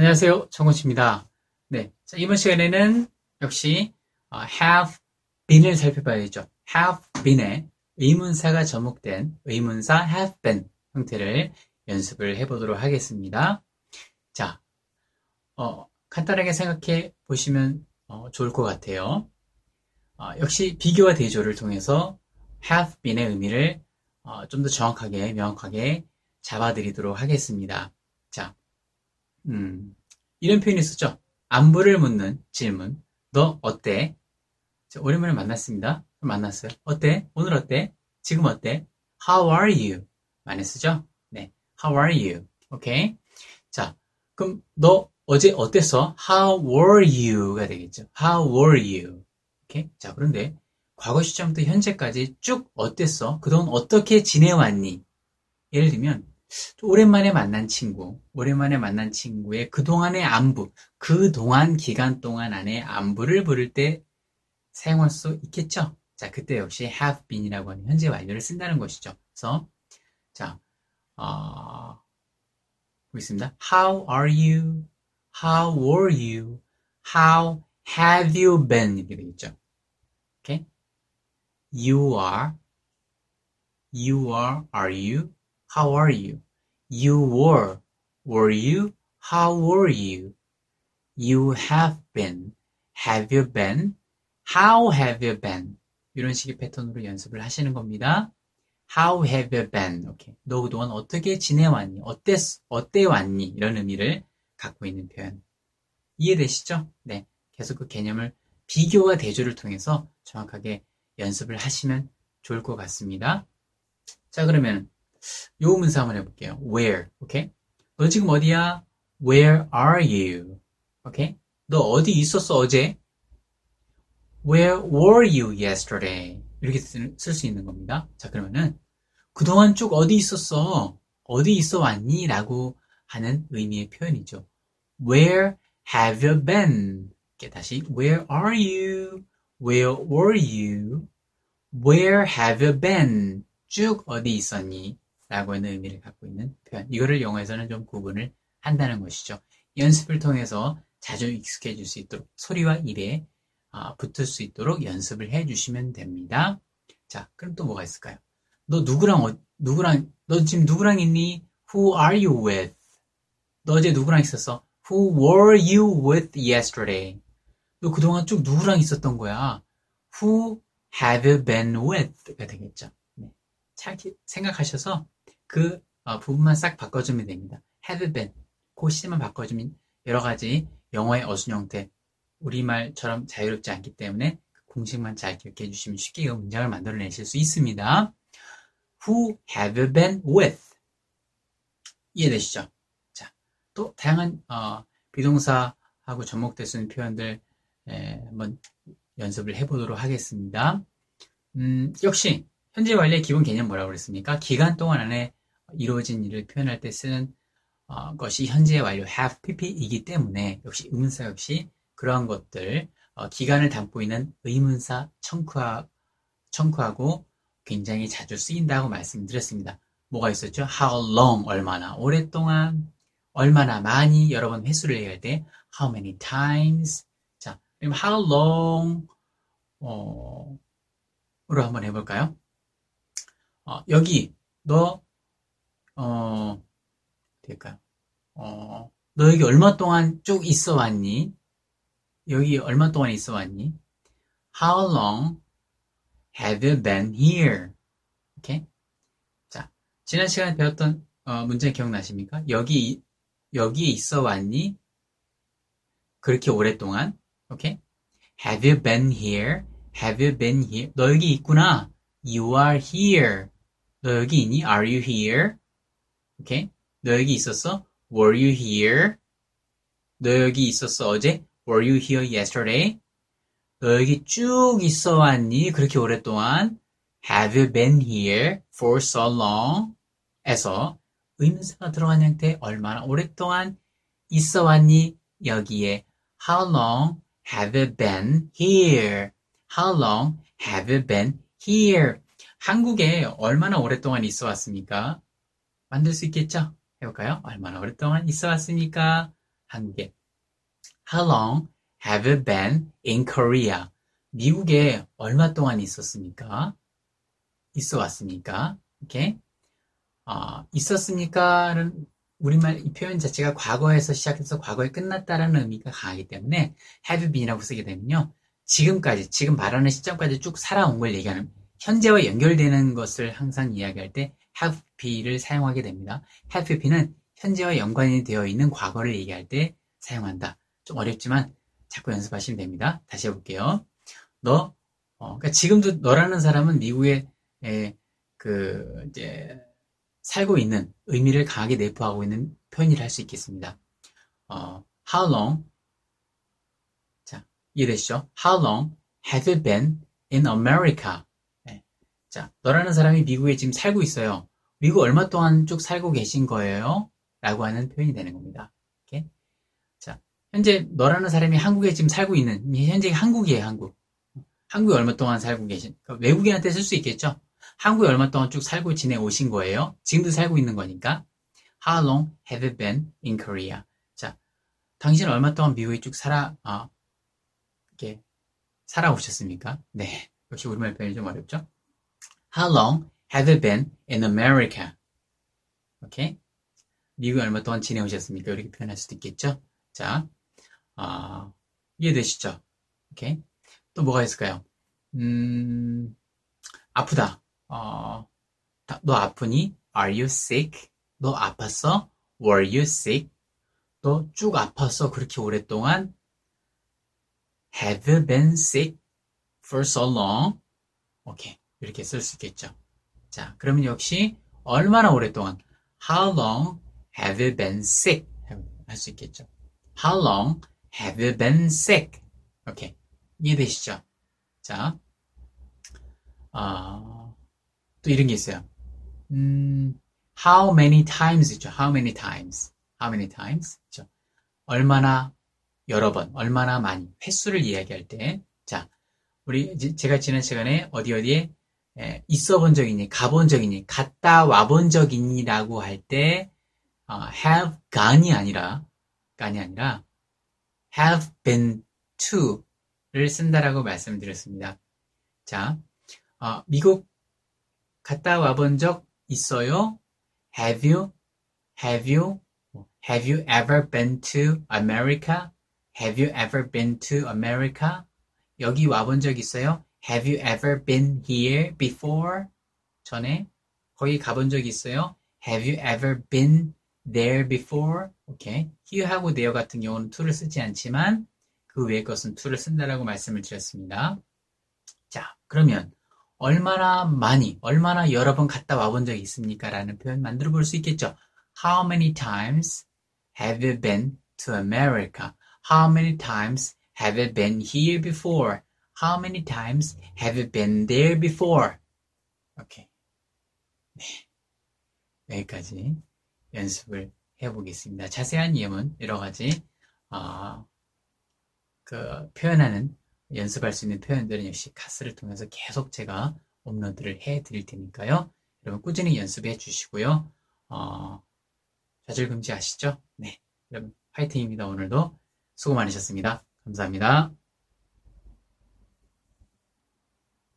안녕하세요. 정훈 씨입니다. 네. 자, 이번 시간에는 역시 어, have been을 살펴봐야죠. have been의 의문사가 접목된 의문사 have been 형태를 연습을 해보도록 하겠습니다. 자, 어, 간단하게 생각해 보시면 어, 좋을 것 같아요. 어, 역시 비교와 대조를 통해서 have been의 의미를 어, 좀더 정확하게, 명확하게 잡아드리도록 하겠습니다. 자, 음, 이런 표현이 있었죠. 안부를 묻는 질문. 너 어때? 자, 오랜만에 만났습니다. 만났어요. 어때? 오늘 어때? 지금 어때? How are you? 많이 쓰죠? 네. How are you? 오케이. 자, 그럼 너 어제 어땠어? How were you?가 되겠죠. How were you? 오케이. 자, 그런데 과거 시점부터 현재까지 쭉 어땠어? 그동안 어떻게 지내왔니? 예를 들면 오랜만에 만난 친구, 오랜만에 만난 친구의 그동안의 안부, 그동안 기간 동안 안에 안부를 부를 때 사용할 수 있겠죠? 자, 그때 역시 have been이라고 하는 현재 완료를 쓴다는 것이죠. 그래서, 자, 어, 보겠습니다. How are you? How were you? How have you been? 이렇게 되겠죠. 오케이? You are, you are, are you? How are you? You were. Were you? How were you? You have been. Have you been? How have you been? 이런 식의 패턴으로 연습을 하시는 겁니다. How have you been? 오케이. 너 그동안 어떻게 지내왔니? 어땠, 어때 왔니? 이런 의미를 갖고 있는 표현. 이해되시죠? 네. 계속 그 개념을 비교와 대조를 통해서 정확하게 연습을 하시면 좋을 것 같습니다. 자, 그러면 요 문사 한번 해볼게요. Where, 오케이? 너 지금 어디야? Where are you? 오케이? 너 어디 있었어 어제? Where were you yesterday? 이렇게 쓸 수 있는 겁니다. 자, 그러면은 그동안 쭉 어디 있었어? 어디 있어 왔니? 라고 하는 의미의 표현이죠. Where have you been? 이렇게 다시 Where are you? Where were you? Where have you been? 쭉 어디 있었니? 라고 하는 의미를 갖고 있는 표현. 이거를 영어에서는 좀 구분을 한다는 것이죠. 연습을 통해서 자주 익숙해질 수 있도록 소리와 입에 아, 붙을 수 있도록 연습을 해 주시면 됩니다. 자, 그럼 또 뭐가 있을까요? 너 누구랑, 어, 누구랑, 너 지금 누구랑 있니? Who are you with? 너 어제 누구랑 있었어? Who were you with yesterday? 너 그동안 쭉 누구랑 있었던 거야? Who have you been with? 가 되겠죠. 네. 잘 생각하셔서 그 어, 부분만 싹 바꿔주면 됩니다. have been 그 시만 바꿔주면 여러 가지 영어의 어순 형태 우리말처럼 자유롭지 않기 때문에 그 공식만 잘 기억해 주시면 쉽게 이 문장을 만들어내실 수 있습니다. Who have you been with? 이해되시죠? 자, 또 다양한 어, 비동사하고 접목될 수 있는 표현들 에, 한번 연습을 해보도록 하겠습니다. 음, 역시 현재 완료의 기본 개념 뭐라고 그랬습니까? 기간 동안 안에 이루어진 일을 표현할 때 쓰는 어, 것이 현재 완료 have pp이기 때문에 역시 의문사 역시 그러한 것들 어, 기간을 담고 있는 의문사 청구하, 청구하고 굉장히 자주 쓰인다고 말씀드렸습니다. 뭐가 있었죠? How long 얼마나 오랫동안 얼마나 많이 여러 번 회수를 해야 할때 How many times 자 그럼 How long 어, 으로 한번 해볼까요? 어, 여기 너 어, 될까요? 어, 너 여기 얼마 동안 쭉 있어 왔니? 여기 얼마 동안 있어 왔니? How long have you been here? 오케이? 자, 지난 시간에 배웠던 어, 문제 기억나십니까? 여기 여기에 있어 왔니? 그렇게 오랫동안? 오케이? Have you been here? Have you been here? 너 여기 있구나. You are here. 너 여기 있니? Are you here? 오케이? 너 여기 있었어? Were you here? 너 여기 있었어 어제? Were you here yesterday? 너 여기 쭉 있어 왔니? 그렇게 오랫동안? Have you been here for so long? 에서 의문사가 들어간 형태 얼마나 오랫동안 있어 왔니? 여기에 How long have you been here? How long have you been here? 한국에 얼마나 오랫동안 있어 왔습니까? 만들 수 있겠죠? 해볼까요? 얼마나 오랫동안 있어 왔습니까? 한국에. How long have you been in Korea? 미국에 얼마 동안 있었습니까? 있어 왔습니까? 이렇게. 어, 있었습니까는 우리말 이 표현 자체가 과거에서 시작해서 과거에 끝났다라는 의미가 강하기 때문에 have been이라고 쓰게 되면요. 지금까지, 지금 말하는 시점까지 쭉 살아온 걸 얘기하는 현재와 연결되는 것을 항상 이야기할 때 have be를 사용하게 됩니다. have be는 현재와 연관이 되어 있는 과거를 얘기할 때 사용한다. 좀 어렵지만 자꾸 연습하시면 됩니다. 다시 해볼게요. 너, 어, 그러니까 지금도 너라는 사람은 미국에 에, 그 이제 살고 있는 의미를 강하게 내포하고 있는 표현이라 할 수 있겠습니다. 어, how long? 자, 이해되시죠? How long have you been in America? 네. 자, 너라는 사람이 미국에 지금 살고 있어요. 미국 얼마 동안 쭉 살고 계신 거예요? 라고 하는 표현이 되는 겁니다. 이렇게. 자, 현재 너라는 사람이 한국에 지금 살고 있는, 현재 한국이에요, 한국. 한국에 얼마 동안 살고 계신, 그러니까 외국인한테 쓸 수 있겠죠? 한국에 얼마 동안 쭉 살고 지내오신 거예요. 지금도 살고 있는 거니까. How long have you been in Korea? 자, 당신은 얼마 동안 미국에 쭉 살아, 아, 이렇게, 살아오셨습니까? 네. 역시 우리말 표현이 좀 어렵죠? How long have you been in America? 오케이? 미국에 얼마 동안 지내오셨습니까? 이렇게 표현할 수도 있겠죠? 자, 아, 이해되시죠? 오케이? 또 뭐가 있을까요? 음, 아프다. 어, 너 아프니? Are you sick? 너 아팠어? Were you sick? 너 쭉 아팠어? 그렇게 오랫동안? Have you been sick for so long? 오케이. 이렇게 쓸 수 있겠죠. 자, 그러면 역시 얼마나 오랫동안? How long have you been sick? 할 수 있겠죠. How long have you been sick? 오케이. 이해되시죠? 자, 어, 또 이런 게 있어요. 음, how many times 있죠. how many times. how many times. 그죠. 얼마나 여러 번, 얼마나 많이 횟수를 이야기할 때. 자, 우리 제가 지난 시간에 어디 어디에 에, 있어 본적 있니, 가본 적 있니, 갔다 와 본 적 있니라고 할 때, 어, have gone이 아니라, gone이 아니라, have been to를 쓴다라고 말씀드렸습니다. 자, 어, 미국 갔다 와 본 적 있어요? Have you? Have you? Have you ever been to America? Have you ever been to America? 여기 와 본 적 있어요? Have you ever been here before? 전에 거기 가본 적 있어요? Have you ever been there before? 오케이. here하고 there 같은 경우는 to를 쓰지 않지만 그 외의 것은 to를 쓴다라고 말씀을 드렸습니다. 자, 그러면 얼마나 많이, 얼마나 여러 번 갔다 와본 적이 있습니까? 라는 표현 만들어 볼 수 있겠죠. How many times have you been to America? How many times have you been here before? How many times have you been there before? 오케이. 네. 여기까지 연습을 해보겠습니다. 자세한 예문, 여러 가지, 어, 그, 표현하는 연습할 수 있는 표현들은 역시 카스를 통해서 계속 제가 업로드를 해 드릴 테니까요. 여러분 꾸준히 연습해 주시고요. 어, 좌절금지 아시죠? 네. 여러분 화이팅입니다. 오늘도 수고 많으셨습니다. 감사합니다.